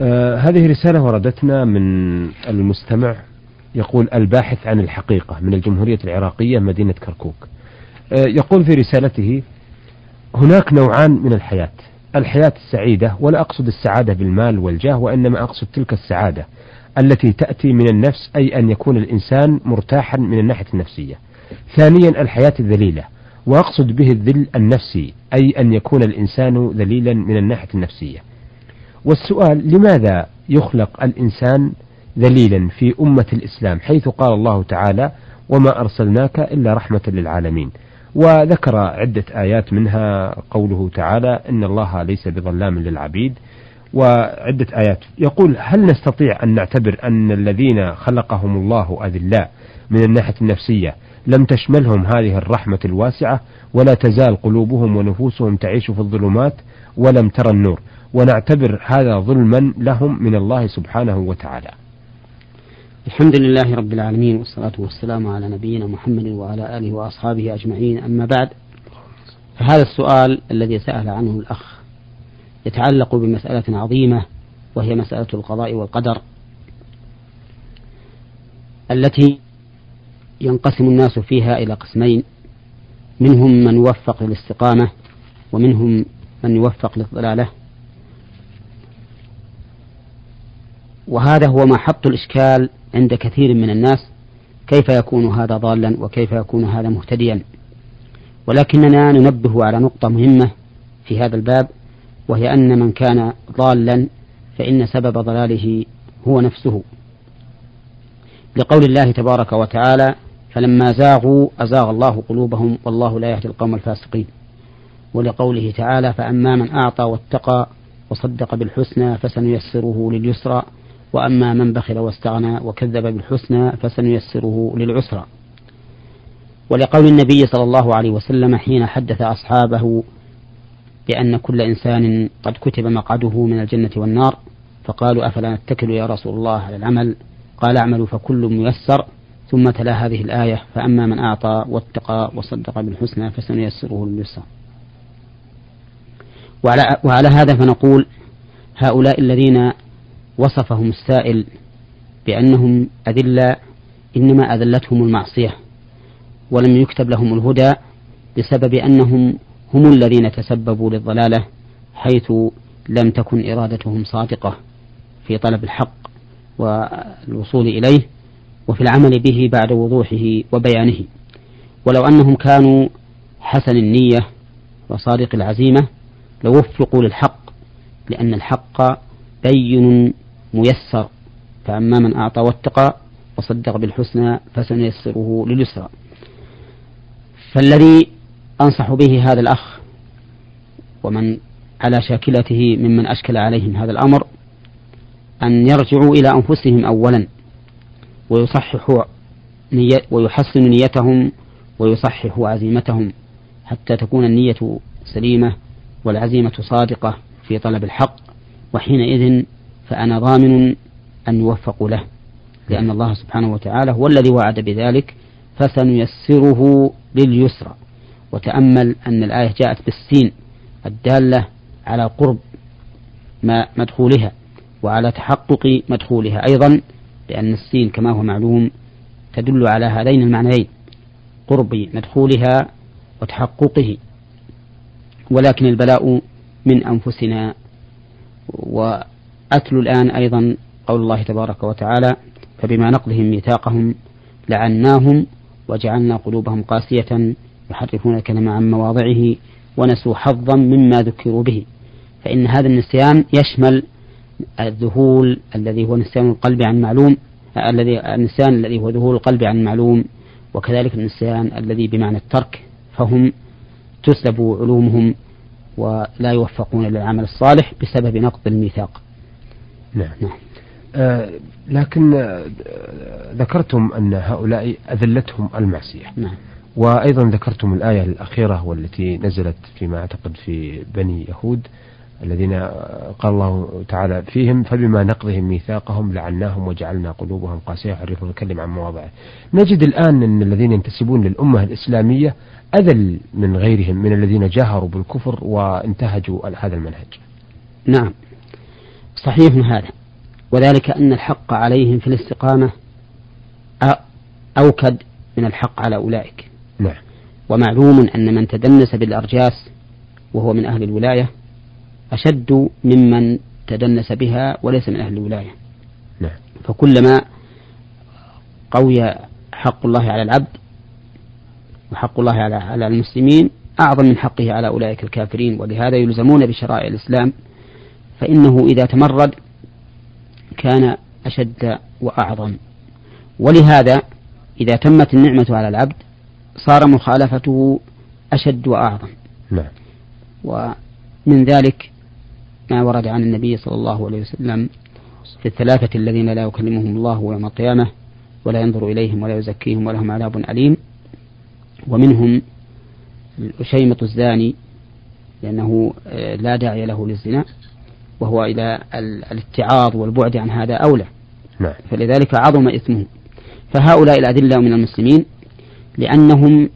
آه هذه رسالة وردتنا من المستمع يقول الباحث عن الحقيقة من الجمهورية العراقية مدينة كركوك. آه يقول في رسالته هناك نوعان من الحياة الحياة السعيدة ولا أقصد السعادة بالمال والجاه وإنما أقصد تلك السعادة التي تأتي من النفس أي أن يكون الإنسان مرتاحا من الناحية النفسية. ثانيا الحياة الذليلة وأقصد به الذل النفسي أي أن يكون الإنسان ذليلا من الناحية النفسية. والسؤال لماذا يخلق الإنسان ذليلا في أمة الإسلام؟ حيث قال الله تعالى وما أرسلناك إلا رحمة للعالمين وذكر عدة آيات منها قوله تعالى إن الله ليس بظلام للعبيد وعدة آيات يقول هل نستطيع أن نعتبر أن الذين خلقهم الله أذلاء من الناحية النفسية؟ لم تشملهم هذه الرحمة الواسعة ولا تزال قلوبهم ونفوسهم تعيش في الظلمات ولم ترى النور ونعتبر هذا ظلما لهم من الله سبحانه وتعالى. الحمد لله رب العالمين والصلاة والسلام على نبينا محمد وعلى آله وأصحابه أجمعين. أما بعد فهذا السؤال الذي سأل عنه الأخ يتعلق بمسألة عظيمة وهي مسألة القضاء والقدر التي ينقسم الناس فيها إلى قسمين منهم من يوفق للاستقامة ومنهم من يوفق للضلالة. وهذا هو ما حط الإشكال عند كثير من الناس كيف يكون هذا ضالا وكيف يكون هذا مهتديا. ولكننا ننبه على نقطة مهمة في هذا الباب وهي أن من كان ضالا فإن سبب ضلاله هو نفسه. لقول الله تبارك وتعالى فلما زاغوا أزاغ الله قلوبهم والله لا يهدي القوم الفاسقين ولقوله تعالى فأما من أعطى واتقى وصدق بالحسنى فسنيسره لليسرى وأما من بخل واستغنى وكذب بالحسنى فسنيسره للعسرى. ولقول النبي صلى الله عليه وسلم حين حدث أصحابه بأن كل إنسان قد كتب مقعده من الجنة والنار فقالوا أفلا نتكل يا رسول الله على العمل؟ قال اعملوا فكل ميسر. ثم تلا هذه الآية فأما من أعطى واتقى وصدق بالحسنى فسنيسره لليسرى. وعلى, وعلى هذا فنقول هؤلاء الذين وصفهم السائل بأنهم أذلاء إنما أذلتهم المعصية ولم يكتب لهم الهدى بسبب أنهم هم الذين تسببوا للضلالة حيث لم تكن إرادتهم صادقة في طلب الحق والوصول إليه وفي العمل به بعد وضوحه وبيانه. ولو أنهم كانوا حسن النية وصادق العزيمة لوفقوا للحق لأن الحق بين ميسر. فأما من أعطى واتقى وصدق بالحسنى فسنيسره لليسرى. فالذي أنصح به هذا الأخ ومن على شاكلته ممن أشكل عليهم هذا الأمر أن يرجعوا إلى أنفسهم أولا ويصححوا نية ويحسنوا نيتهم ويصححوا عزيمتهم حتى تكون النية سليمة والعزيمة صادقة في طلب الحق. وحينئذ فأنا ضامن أن يوفقوا له لأن الله سبحانه وتعالى هو الذي وعد بذلك فسنيسره لليسرى. وتأمل أن الآية جاءت بالسين الدالة على قرب ما مدخولها وعلى تحقق مدخولها. أيضا لأن السين كما هو معلوم تدل على هذين المعنيين قرب مدخولها وتحققه. ولكن البلاء من أنفسنا وأتلو الآن أيضا قول الله تبارك وتعالى فبما نقضهم ميثاقهم لعناهم وجعلنا قلوبهم قاسية يحرفون الكلمة عن مواضعه ونسوا حظا مما ذكروا به. فإن هذا النسيان يشمل الذهول الذي هو نسيان القلب عن معلوم الذي النسيان الذي هو ذهول القلب عن معلوم وكذلك النسيان الذي بمعنى الترك فهم تسلب علومهم ولا يوفقون للعمل الصالح بسبب نقض الميثاق. نعم, نعم. آه لكن آه ذكرتم أن هؤلاء أذلتهم المعصية نعم. وأيضا ذكرتم الآية الأخيرة والتي نزلت فيما أعتقد في بني يهود الذين قال الله تعالى فيهم فبما نقضهم ميثاقهم لعناهم وجعلنا قلوبهم قاسية يحرفون الكلم عن مواضعه نجد الآن أن الذين ينتسبون للأمة الإسلامية أذل من غيرهم من الذين جاهروا بالكفر وانتهجوا هذا المنهج نعم صحيح هذا وذلك أن الحق عليهم في الاستقامة أوكد من الحق على أولئك. نعم. ومعلوم أن من تدنس بالأرجاس وهو من أهل الولاية أشد ممن تدنس بها وليس من أهل الولاية. نعم. فكلما قوي حق الله على العبد وحق الله على على المسلمين أعظم من حقه على أولئك الكافرين. ولهذا يلزمون بشرائع الإسلام فإنه إذا تمرد كان أشد وأعظم. ولهذا إذا تمت النعمة على العبد صار مخالفته أشد وأعظم. نعم. ومن ذلك ما ورد عن النبي صلى الله عليه وسلم في الثلاثة الذين لا يكلمهم الله يوم القيامة ولا ينظر إليهم ولا يزكيهم ولهم عذاب أليم. ومنهم الأشيمة الزاني لأنه آه، لا داعي له للزنا. وهو إلى الاتعاظ والبعد عن هذا أولى نعم. فلذلك عظم إثمه فهؤلاء الأذلة من المسلمين لأنهم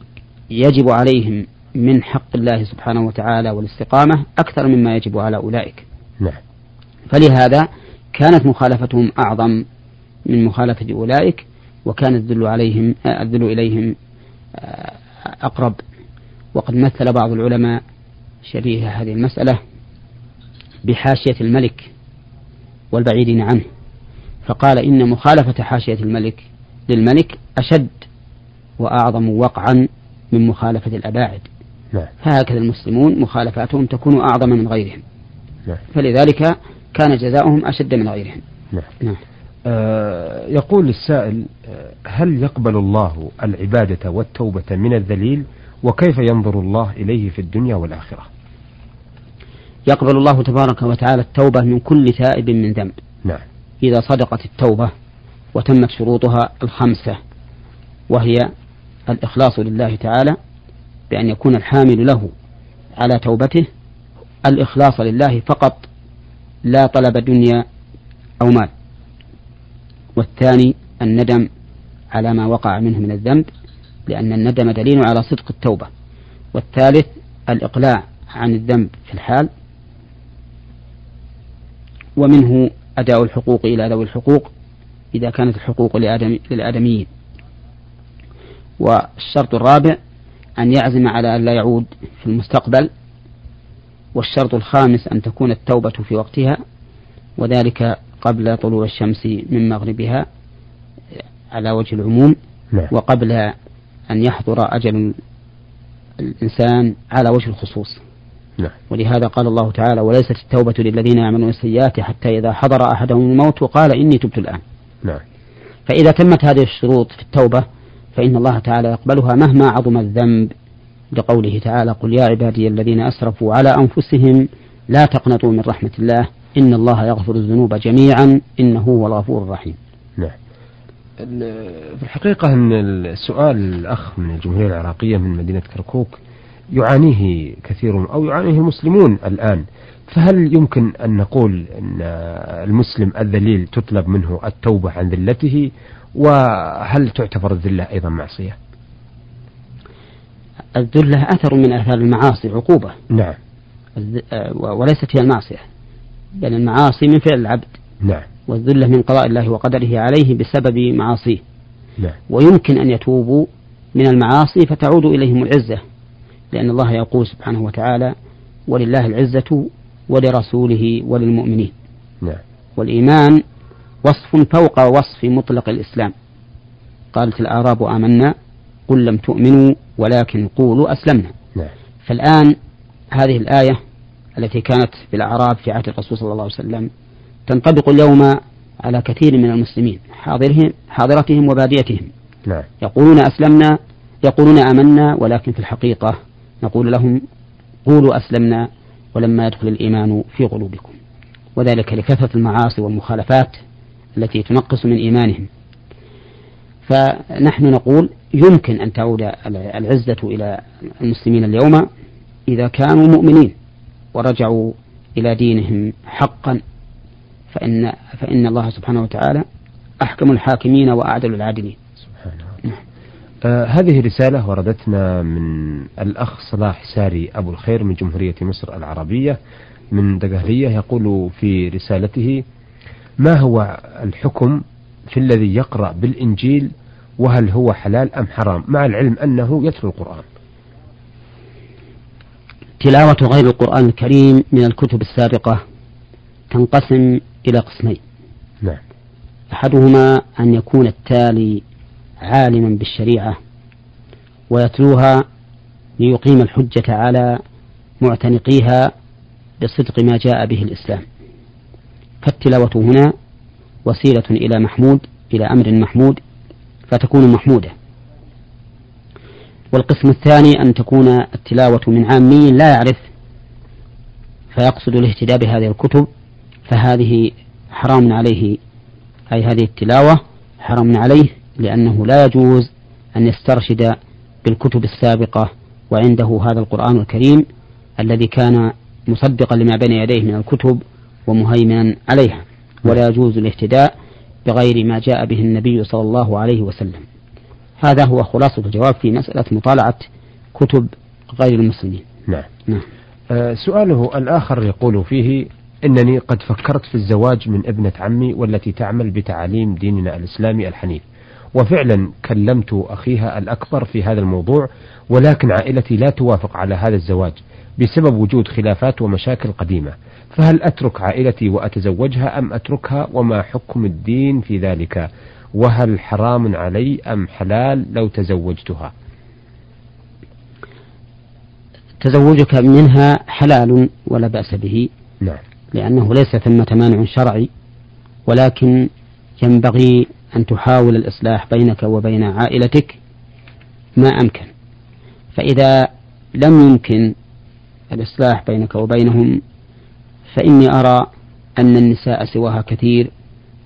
يجب عليهم من حق الله سبحانه وتعالى والاستقامة أكثر مما يجب على أولئك نعم. فلهذا كانت مخالفتهم أعظم من مخالفة أولئك وكان الذل عليهم الذل إليهم آه، أقرب وقد مثل بعض العلماء شبيه هذه المسألة بحاشية الملك والبعيدين عنه فقال إن مخالفة حاشية الملك للملك أشد وأعظم وقعا من مخالفة الأباعد نعم. فهكذا المسلمون مخالفاتهم تكون أعظم من غيرهم نعم. فلذلك كان جزاؤهم أشد من غيرهم نعم. نعم. آه يقول السائل آه، هل يقبل الله العبادة والتوبة من الذليل وكيف ينظر الله إليه في الدنيا والآخرة يقبل الله تبارك وتعالى التوبة من كل تائب من ذنب. نعم. إذا صدقت التوبة وتمت شروطها الخمسة وهي الإخلاص لله تعالى بأن يكون الحامل له على توبته الإخلاص لله فقط لا طلب دنيا أو مال. والثاني الندم على ما وقع منه من الذنب لأن الندم دليل على صدق التوبة. والثالث الإقلاع عن الذنب في الحال ومنه أداء الحقوق إلى ذوي الحقوق إذا كانت الحقوق للآدميين. والشرط الرابع أن يعزم على أن لا يعود في المستقبل. والشرط الخامس أن تكون التوبة في وقتها وذلك قبل طلوع الشمس من مغربها على وجه العموم نعم. وقبل أن يحضر أجل الإنسان على وجه الخصوص. نعم. ولهذا قال الله تعالى وليست التوبة للذين يعملون السيئات حتى إذا حضر أحدهم الموت وقال إني تبت الآن نعم. فإذا تمت هذه الشروط في التوبة فإن الله تعالى يقبلها مهما عظم الذنب لقوله تعالى قل يا عبادي الذين أسرفوا على أنفسهم لا تقنطوا من رحمة الله إن الله يغفر الذنوب جميعا إنه هو الغفور الرحيم نعم في الحقيقة أن السؤال الأخ من الجمهورية العراقية من مدينة كركوك يعانيه كثير أو يعانيه المسلمون الآن. فهل يمكن أن نقول أن المسلم الذليل تطلب منه التوبة عن ذلته؟ وهل تعتبر الذلة أيضا معصية؟ الذلة أثر من آثار المعاصي عقوبة نعم. وليست هي المعصية. لأن المعاصي من فعل العبد. نعم. والذلة من قضاء الله وقدره عليه بسبب معاصيه. نعم. ويمكن أن يتوبوا من المعاصي فتعود إليهم العزة. لأن الله يقول سبحانه وتعالى ولله العزة ولرسوله وللمؤمنين نعم. والإيمان وصف فوق وصف مطلق الإسلام قالت الأعراب آمنا قل لم تؤمنوا ولكن قولوا أسلمنا نعم. فالآن هذه الآية التي كانت في الأعراب في عهد الرسول صلى الله عليه وسلم تنطبق اليوم على كثير من المسلمين حاضرهم حاضرتهم وباديتهم نعم. يقولون أسلمنا يقولون آمنا ولكن في الحقيقة نقول لهم قولوا أسلمنا ولما يدخل الإيمان في قلوبكم. وذلك لكثرة المعاصي والمخالفات التي تنقص من إيمانهم. فنحن نقول يمكن أن تعود العزة إلى المسلمين اليوم إذا كانوا مؤمنين ورجعوا إلى دينهم حقا. فإن فإن الله سبحانه وتعالى أحكم الحاكمين وأعدل العادلين. آه هذه رسالة وردتنا من الأخ صلاح ساري أبو الخير من جمهورية مصر العربية من دقهلية يقول في رسالته ما هو الحكم في الذي يقرأ بالإنجيل وهل هو حلال أم حرام؟ مع العلم أنه يتلو القرآن. تلاوة غير القرآن الكريم من الكتب السابقة تنقسم إلى قسمين. نعم. أحدهما أن يكون التالي عالما بالشريعة ويتلوها ليقيم الحجة على معتنقيها بصدق ما جاء به الإسلام. فالتلاوة هنا وسيلة إلى محمود إلى أمر محمود فتكون محمودة. والقسم الثاني أن تكون التلاوة من عامي لا يعرف فيقصد الاهتداء بهذه الكتب فهذه حرام عليه أي هذه التلاوة حرام عليه لأنه لا يجوز أن يسترشد بالكتب السابقة وعنده هذا القرآن الكريم الذي كان مصدقا لما بين يديه من الكتب ومهيمنا عليها. ولا يجوز الاهتداء بغير ما جاء به النبي صلى الله عليه وسلم. هذا هو خلاصة الجواب في مسألة مطالعة كتب غير المسلمين. نعم, نعم. آه سؤاله الآخر يقول فيه إنني قد فكرت في الزواج من ابنة عمي والتي تعمل بتعاليم ديننا الإسلامي الحنيف. وفعلا كلمت أخيها الأكبر في هذا الموضوع ولكن عائلتي لا توافق على هذا الزواج بسبب وجود خلافات ومشاكل قديمة. فهل أترك عائلتي وأتزوجها أم أتركها؟ وما حكم الدين في ذلك؟ وهل حرام علي أم حلال لو تزوجتها؟ تزوجك منها حلال ولا بأس به. نعم. لأنه ليس ثمة مانع شرعي ولكن ينبغي أن تحاول الإصلاح بينك وبين عائلتك ما أمكن. فإذا لم يمكن الإصلاح بينك وبينهم فإني أرى أن النساء سواها كثير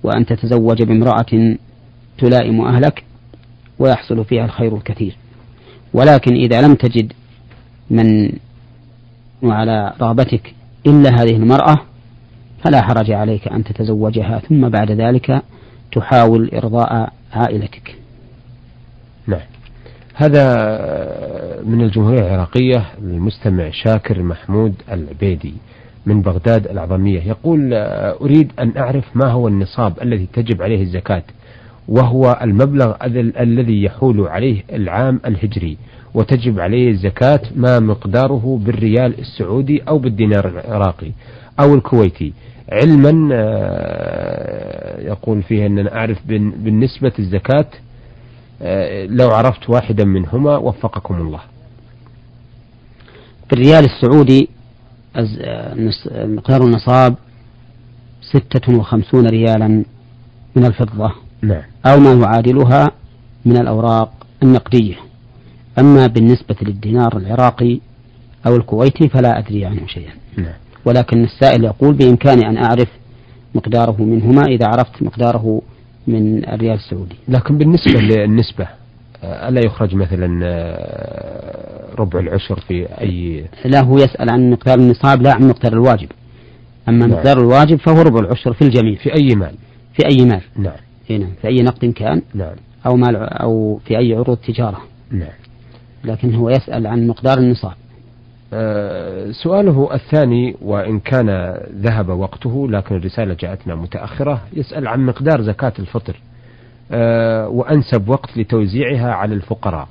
وأن تتزوج بامرأة تلائم أهلك ويحصل فيها الخير الكثير. ولكن إذا لم تجد من وعلى رغبتك إلا هذه المرأة فلا حرج عليك أن تتزوجها. ثم بعد ذلك تحاول إرضاء عائلتك. نعم. هذا من الجمهورية العراقية المستمع شاكر محمود العبيدي من بغداد العظمية. يقول أريد أن أعرف ما هو النصاب الذي تجب عليه الزكاة وهو المبلغ الذي يحول عليه العام الهجري وتجب عليه الزكاة ما مقداره بالريال السعودي أو بالدينار العراقي أو الكويتي. علما آه، يقول فيه أن أنا أعرف بالنسبة الزكاة آه، لو عرفت واحدا منهما وفقكم الله بالريال السعودي مقدار النصاب ستة وخمسون ريالا من الفضة نعم. أو ما يعادلها من الأوراق النقدية أما بالنسبة للدينار العراقي أو الكويتي فلا أدري عنه شيئا نعم. ولكن السائل يقول بإمكاني أن أعرف مقداره منهما إذا عرفت مقداره من الريال السعودي. لكن بالنسبة للنسبة آه، ألا يخرج مثلا آه، ربع العشر في أي لا هو يسأل عن مقدار النصاب لا عن مقدار الواجب. أما نعم. مقدار الواجب فهو ربع العشر في الجميع. في أي مال؟ في أي مال؟ نعم. هنا في أي نقد كان؟ نعم. أو مال أو في أي عروض تجارة؟ نعم. لكن هو يسأل عن مقدار النصاب. سؤاله الثاني وإن كان ذهب وقته لكن الرسالة جاءتنا متأخرة يسأل عن مقدار زكاة الفطر آه، وأنسب وقت لتوزيعها على الفقراء.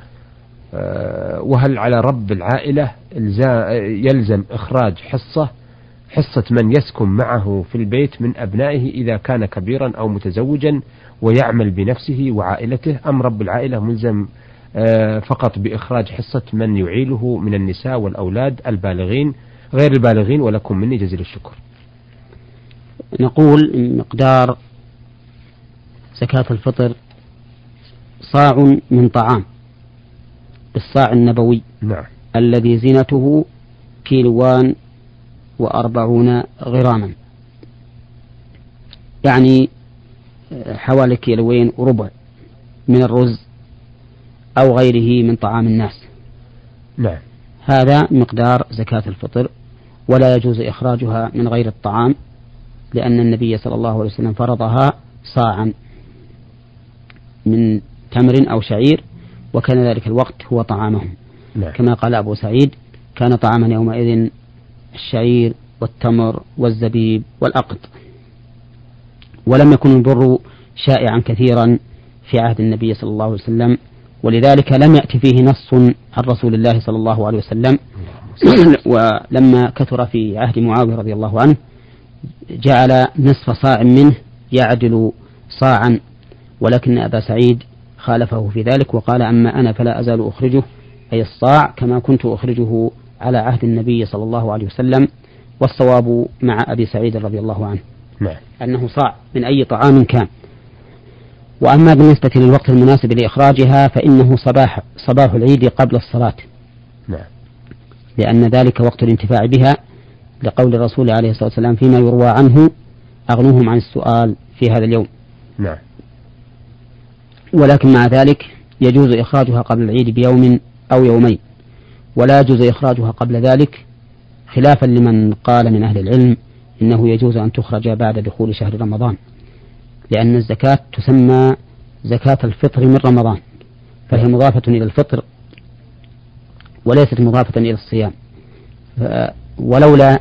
آه، وهل على رب العائلة يلزم إخراج حصة حصة من يسكن معه في البيت من أبنائه إذا كان كبيرا أو متزوجا ويعمل بنفسه وعائلته أم رب العائلة ملزم آه، فقط بإخراج حصة من يعيله من النساء والأولاد البالغين غير البالغين ولكم مني جزيل الشكر. نقول مقدار زكاة الفطر صاع من طعام بالصاع النبوي نعم. الذي زينته كيلوان وأربعون غراما. يعني حوالي كيلوين وربع من الرز أو غيره من طعام الناس. نعم هذا مقدار زكاة الفطر ولا يجوز إخراجها من غير الطعام لأن النبي صلى الله عليه وسلم فرضها صاعا من تمر أو شعير وكان ذلك الوقت هو طعامهم. نعم. كما قال أبو سعيد كان طعاما يومئذ الشعير والتمر والزبيب والأقط. ولم يكن البر شائعا كثيرا في عهد النبي صلى الله عليه وسلم ولذلك لم يأتي فيه نص عن رسول الله صلى الله عليه وسلم. ولما كثر في عهد معاوية رضي الله عنه جعل نصف صاع منه يعدل صاعا. ولكن أبا سعيد خالفه في ذلك وقال أما أنا فلا أزال أخرجه أي الصاع كما كنت أخرجه على عهد النبي صلى الله عليه وسلم والصواب مع أبي سعيد رضي الله عنه. نعم. أنه صاع من أي طعام كان. وأما بالنسبة للوقت المناسب لإخراجها فإنه صباح صباح العيد قبل الصلاة نعم. لأن ذلك وقت الانتفاع بها لقول الرسول عليه الصلاة والسلام فيما يروى عنه أغنوهم عن السؤال في هذا اليوم نعم. ولكن مع ذلك يجوز إخراجها قبل العيد بيوم أو يومين ولا يجوز إخراجها قبل ذلك خلافا لمن قال من أهل العلم إنه يجوز أن تخرج بعد دخول شهر رمضان لأن الزكاة تسمى زكاة الفطر من رمضان فهي مضافة إلى الفطر وليست مضافة إلى الصيام ولولا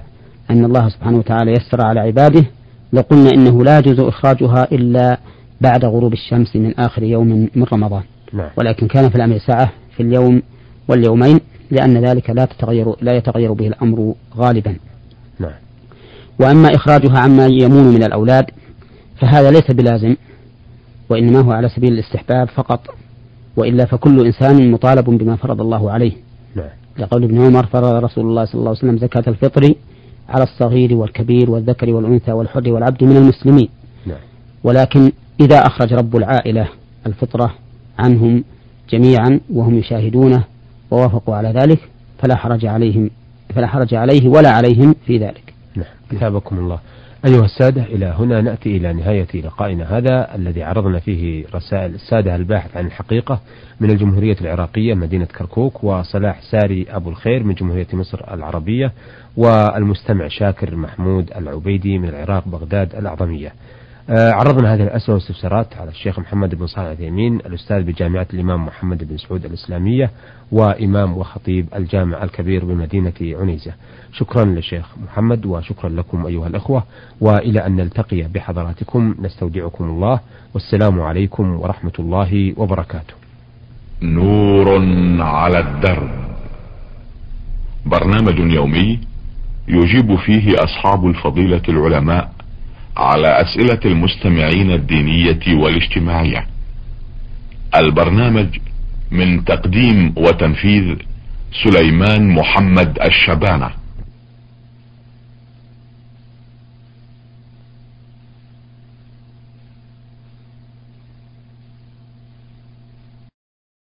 أن الله سبحانه وتعالى يسر على عباده لقلنا إنه لا يجوز إخراجها إلا بعد غروب الشمس من آخر يوم من رمضان نعم. ولكن كان في الأمر ساعة في اليوم واليومين لأن ذلك لا تتغير لا يتغير به الأمر غالبا نعم. وأما إخراجها عما يمون من الأولاد فهذا ليس بلازم وإنما هو على سبيل الاستحباب فقط وإلا فكل إنسان مطالب بما فرض الله عليه نعم. لقول ابن عمر فرض رسول الله صلى الله عليه وسلم زكاة الفطر على الصغير والكبير والذكر والأنثى والحر والعبد من المسلمين نعم. ولكن إذا أخرج رب العائلة الفطرة عنهم جميعا وهم يشاهدونه ووافقوا على ذلك فلا حرج عليهم فلا حرج عليه ولا عليهم في ذلك. نعم أثابكم الله. أيها السادة إلى هنا نأتي إلى نهاية لقائنا هذا الذي عرضنا فيه رسائل السادة الباحث عن الحقيقة من الجمهورية العراقية مدينة كركوك وصلاح ساري أبو الخير من جمهورية مصر العربية والمستمع شاكر محمود العبيدي من العراق بغداد الأعظمية. آه، عرضنا هذه الأسئلة والاستفسارات على الشيخ محمد بن صالح العثيمين الأستاذ بجامعة الإمام محمد بن سعود الإسلامية وإمام وخطيب الجامع الكبير بمدينة عنيزة. شكرا للشيخ محمد وشكرا لكم أيها الأخوة وإلى أن نلتقي بحضراتكم نستودعكم الله والسلام عليكم ورحمة الله وبركاته. نور على الدرب. برنامج يومي يجيب فيه أصحاب الفضيلة العلماء على أسئلة المستمعين الدينية والاجتماعية. البرنامج من تقديم وتنفيذ سليمان محمد الشبانة.